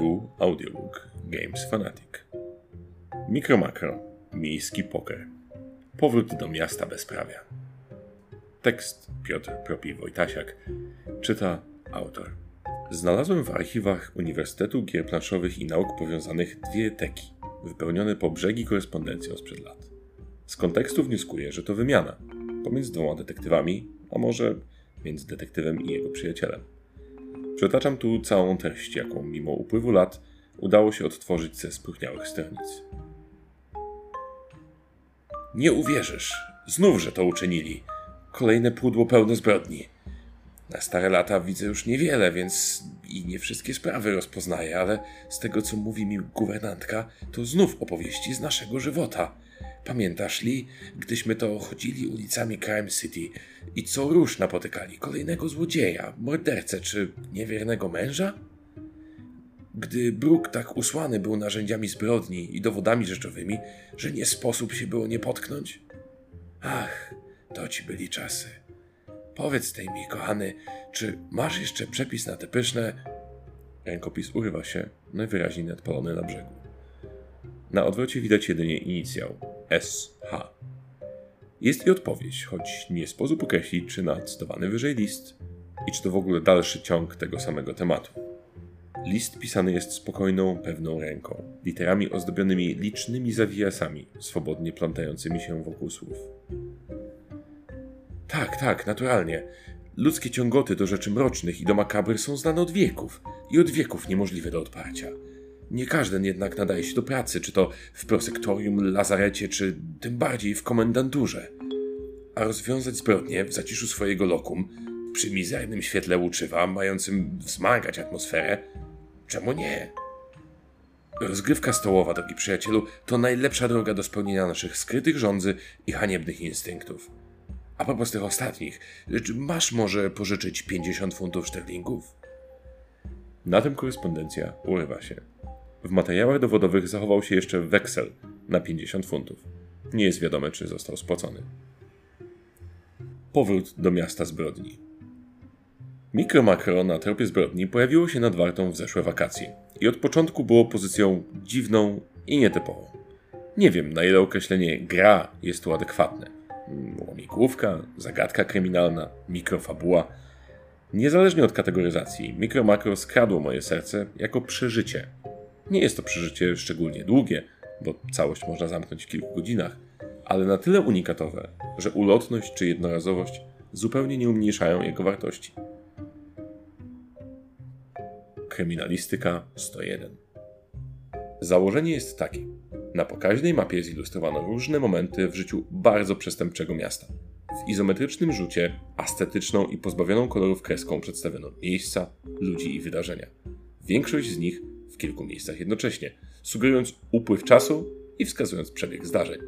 Tu audiobook Games Fanatic. Mikro Makro. Miejski poker. Powrót do miasta bezprawia. Tekst Piotr Propi Wojtasiak. Czyta autor. Znalazłem w archiwach Uniwersytetu Gier Planszowych i Nauk Powiązanych dwie teki, wypełnione po brzegi korespondencją sprzed lat. Z kontekstu wnioskuję, że to wymiana pomiędzy dwoma detektywami, a może między detektywem i jego przyjacielem. Przytaczam tu całą treść, jaką mimo upływu lat udało się odtworzyć ze spróchniałych stronic. Nie uwierzysz, znów, że to uczynili. Kolejne pudło pełne zbrodni. Na stare lata widzę już niewiele, więc i nie wszystkie sprawy rozpoznaję, ale z tego co mówi mi guwernantka, to znów opowieści z naszego żywota. Pamiętasz, Lee, gdyśmy to chodzili ulicami Crime City i co róż napotykali kolejnego złodzieja, mordercę czy niewiernego męża? Gdy Brooke tak usłany był narzędziami zbrodni i dowodami rzeczowymi, że nie sposób się było nie potknąć? Ach, to ci byli czasy. Powiedz tej mi, kochany, czy masz jeszcze przepis na te pyszne... Rękopis urywa się, najwyraźniej nadpalony na brzegu. Na odwrocie widać jedynie inicjał SH. Jest i odpowiedź, choć nie sposób określić, czy na cytowany wyżej list i czy to w ogóle dalszy ciąg tego samego tematu. List pisany jest spokojną, pewną ręką, literami ozdobionymi licznymi zawijasami, swobodnie plątającymi się wokół słów. Tak, tak, naturalnie. Ludzkie ciągoty do rzeczy mrocznych i do makabry są znane od wieków i od wieków niemożliwe do odparcia. Nie każdy jednak nadaje się do pracy, czy to w prosektorium, lazarecie, czy tym bardziej w komendanturze. A rozwiązać zbrodnie w zaciszu swojego lokum, przy mizernym świetle łuczywa, mającym wzmagać atmosferę, czemu nie? Rozgrywka stołowa, drogi przyjacielu, to najlepsza droga do spełnienia naszych skrytych rządzy i haniebnych instynktów. A propos tych ostatnich, masz może pożyczyć 50 funtów szterlingów? Na tym korespondencja urywa się. W materiałach dowodowych zachował się jeszcze weksel na 50 funtów. Nie jest wiadome, czy został spłacony. Powrót do miasta zbrodni. Mikro Makro na tropie zbrodni pojawiło się nad Wartą w zeszłe wakacje i od początku było pozycją dziwną i nietypową. Nie wiem, na ile określenie gra jest tu adekwatne. Łamigłówka, zagadka kryminalna, mikrofabuła. Niezależnie od kategoryzacji, Mikro Makro skradło moje serce jako przeżycie, nie jest to przeżycie szczególnie długie, bo całość można zamknąć w kilku godzinach, ale na tyle unikatowe, że ulotność czy jednorazowość zupełnie nie umniejszają jego wartości. Kryminalistyka 101 Założenie jest takie. Na pokaźnej mapie zilustrowano różne momenty w życiu bardzo przestępczego miasta. W izometrycznym rzucie, ascetyczną i pozbawioną kolorów kreską przedstawiono miejsca, ludzi i wydarzenia. Większość z nich kilku miejscach jednocześnie, sugerując upływ czasu i wskazując przebieg zdarzeń.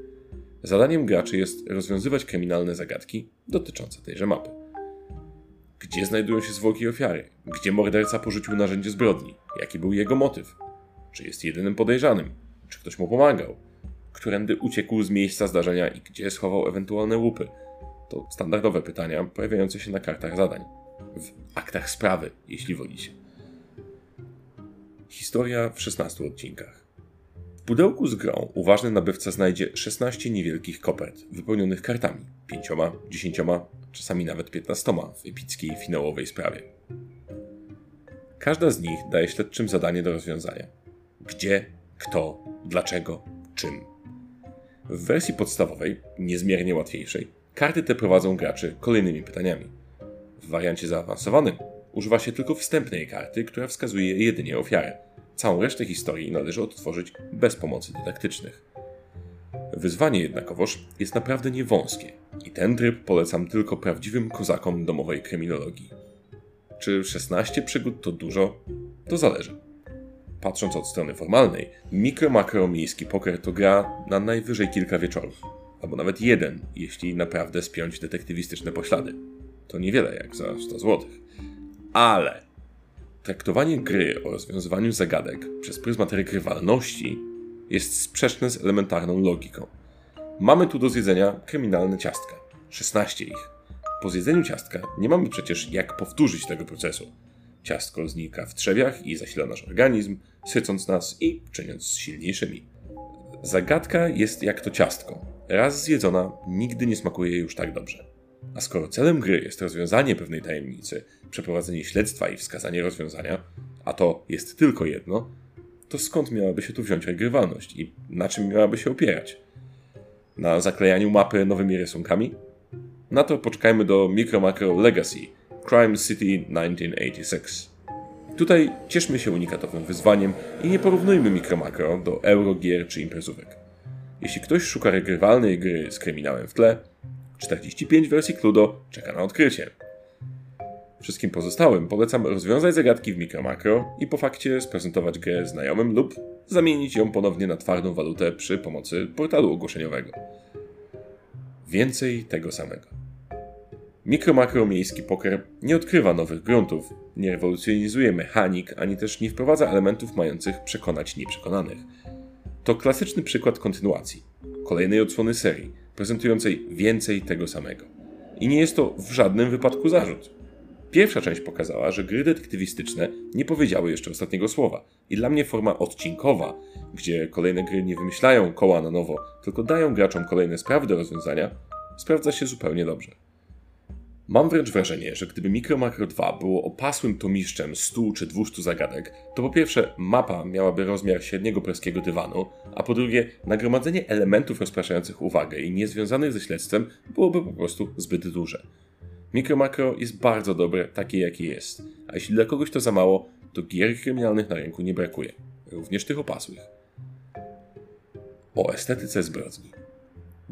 Zadaniem graczy jest rozwiązywać kryminalne zagadki dotyczące tejże mapy. Gdzie znajdują się zwłoki ofiary? Gdzie morderca porzucił narzędzie zbrodni? Jaki był jego motyw? Czy jest jedynym podejrzanym? Czy ktoś mu pomagał? Którędy uciekł z miejsca zdarzenia i gdzie schował ewentualne łupy? To standardowe pytania pojawiające się na kartach zadań. W aktach sprawy, jeśli wolicie. Historia w 16 odcinkach. W pudełku z grą uważny nabywca znajdzie 16 niewielkich kopert wypełnionych kartami, 5, 10, czasami nawet 15 w epickiej finałowej sprawie. Każda z nich daje śledczym zadanie do rozwiązania. Gdzie, kto, dlaczego, czym. W wersji podstawowej, niezmiernie łatwiejszej, karty te prowadzą graczy kolejnymi pytaniami. W wariancie zaawansowanym używa się tylko wstępnej karty, która wskazuje jedynie ofiarę. Całą resztę historii należy odtworzyć bez pomocy dydaktycznych. Wyzwanie jednakowoż jest naprawdę niewąskie i ten tryb polecam tylko prawdziwym kozakom domowej kryminologii. Czy 16 przygód to dużo? To zależy. Patrząc od strony formalnej, mikro-makro miejski poker to gra na najwyżej kilka wieczorów, albo nawet jeden, jeśli naprawdę spiąć detektywistyczne poślady. To niewiele jak za 100 złotych. Ale traktowanie gry o rozwiązywaniu zagadek przez pryzmat regrywalności jest sprzeczne z elementarną logiką. Mamy tu do zjedzenia kryminalne ciastka. 16 ich. Po zjedzeniu ciastka nie mamy przecież jak powtórzyć tego procesu. Ciastko znika w trzewiach i zasila nasz organizm, sycąc nas i czyniąc silniejszymi. Zagadka jest jak to ciastko. Raz zjedzona, nigdy nie smakuje już tak dobrze. A skoro celem gry jest rozwiązanie pewnej tajemnicy, przeprowadzenie śledztwa i wskazanie rozwiązania, a to jest tylko jedno, to skąd miałaby się tu wziąć regrywalność i na czym miałaby się opierać? Na zaklejaniu mapy nowymi rysunkami? Na to poczekajmy do Micro Macro Legacy Crime City 1986. Tutaj cieszmy się unikatowym wyzwaniem i nie porównujmy Micro Macro do Eurogier czy imprezówek. Jeśli ktoś szuka regrywalnej gry z kryminałem w tle, 45 wersji Cludo czeka na odkrycie. Wszystkim pozostałym polecam rozwiązać zagadki w mikro-makro i po fakcie sprezentować grę znajomym lub zamienić ją ponownie na twardą walutę przy pomocy portalu ogłoszeniowego. Więcej tego samego. Mikro-makro miejski poker nie odkrywa nowych gruntów, nie rewolucjonizuje mechanik, ani też nie wprowadza elementów mających przekonać nieprzekonanych. To klasyczny przykład kontynuacji, kolejnej odsłony serii, prezentującej więcej tego samego. I nie jest to w żadnym wypadku zarzut. Pierwsza część pokazała, że gry detektywistyczne nie powiedziały jeszcze ostatniego słowa. I dla mnie forma odcinkowa, gdzie kolejne gry nie wymyślają koła na nowo, tylko dają graczom kolejne sprawy do rozwiązania, sprawdza się zupełnie dobrze. Mam wręcz wrażenie, że gdyby Micro Macro 2 było opasłym tomiszczem 100 czy 200 zagadek, to po pierwsze mapa miałaby rozmiar średniego praskiego dywanu, a po drugie nagromadzenie elementów rozpraszających uwagę i niezwiązanych ze śledztwem byłoby po prostu zbyt duże. Micro Macro jest bardzo dobre, takie jakie jest, a jeśli dla kogoś to za mało, to gier kryminalnych na rynku nie brakuje, również tych opasłych. O estetyce zbrodni.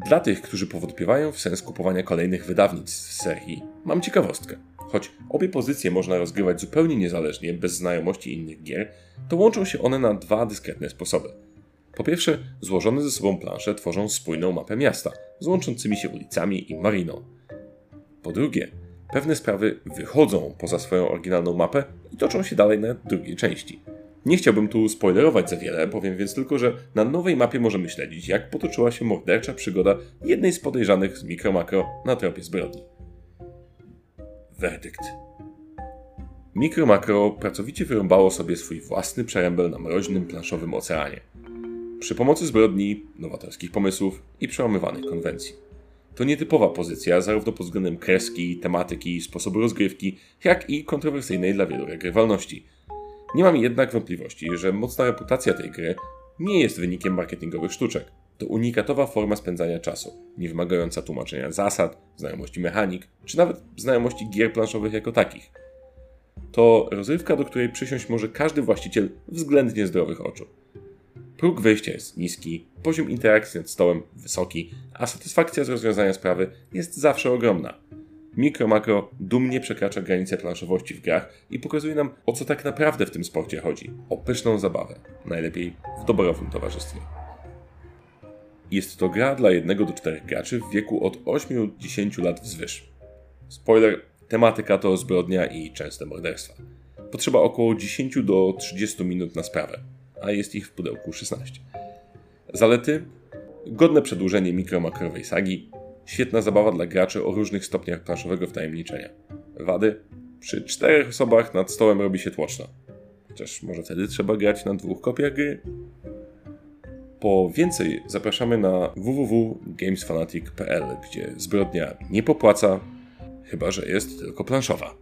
Dla tych, którzy powątpiewają w sens kupowania kolejnych wydawnictw serii, mam ciekawostkę. Choć obie pozycje można rozgrywać zupełnie niezależnie, bez znajomości innych gier, to łączą się one na dwa dyskretne sposoby. Po pierwsze, złożone ze sobą plansze tworzą spójną mapę miasta, z łączącymi się ulicami i mariną. Po drugie, pewne sprawy wychodzą poza swoją oryginalną mapę i toczą się dalej na drugiej części. Nie chciałbym tu spoilerować za wiele, powiem więc tylko, że na nowej mapie możemy śledzić, jak potoczyła się mordercza przygoda jednej z podejrzanych z Mikro Makro na tropie zbrodni. Werdykt. Mikro Makro pracowicie wyrąbało sobie swój własny przerębel na mroźnym planszowym oceanie. Przy pomocy zbrodni, nowatorskich pomysłów i przełamywanych konwencji. To nietypowa pozycja zarówno pod względem kreski, tematyki, sposobu rozgrywki, jak i kontrowersyjnej dla wielu regrywalności – nie mam jednak wątpliwości, że mocna reputacja tej gry nie jest wynikiem marketingowych sztuczek. To unikatowa forma spędzania czasu, nie wymagająca tłumaczenia zasad, znajomości mechanik, czy nawet znajomości gier planszowych jako takich. To rozrywka, do której przysiąść może każdy właściciel względnie zdrowych oczu. Próg wejścia jest niski, poziom interakcji nad stołem wysoki, a satysfakcja z rozwiązania sprawy jest zawsze ogromna. Mikro Makro dumnie przekracza granice planszowości w grach i pokazuje nam, o co tak naprawdę w tym sporcie chodzi. O pyszną zabawę. Najlepiej w doborowym towarzystwie. Jest to gra dla 1 do 4 graczy w wieku od 8 do 10 lat wzwyż. Spoiler, tematyka to zbrodnia i częste morderstwa. Potrzeba około 10 do 30 minut na sprawę, a jest ich w pudełku 16. Zalety? Godne przedłużenie mikro-makrowej sagi, Świetna zabawa dla graczy o różnych stopniach planszowego wtajemniczenia. Wady? Przy czterech osobach nad stołem robi się tłoczno. Chociaż może wtedy trzeba grać na dwóch kopiach gry? Po więcej zapraszamy na www.gamesfanatic.pl, gdzie zbrodnia nie popłaca, chyba że jest tylko planszowa.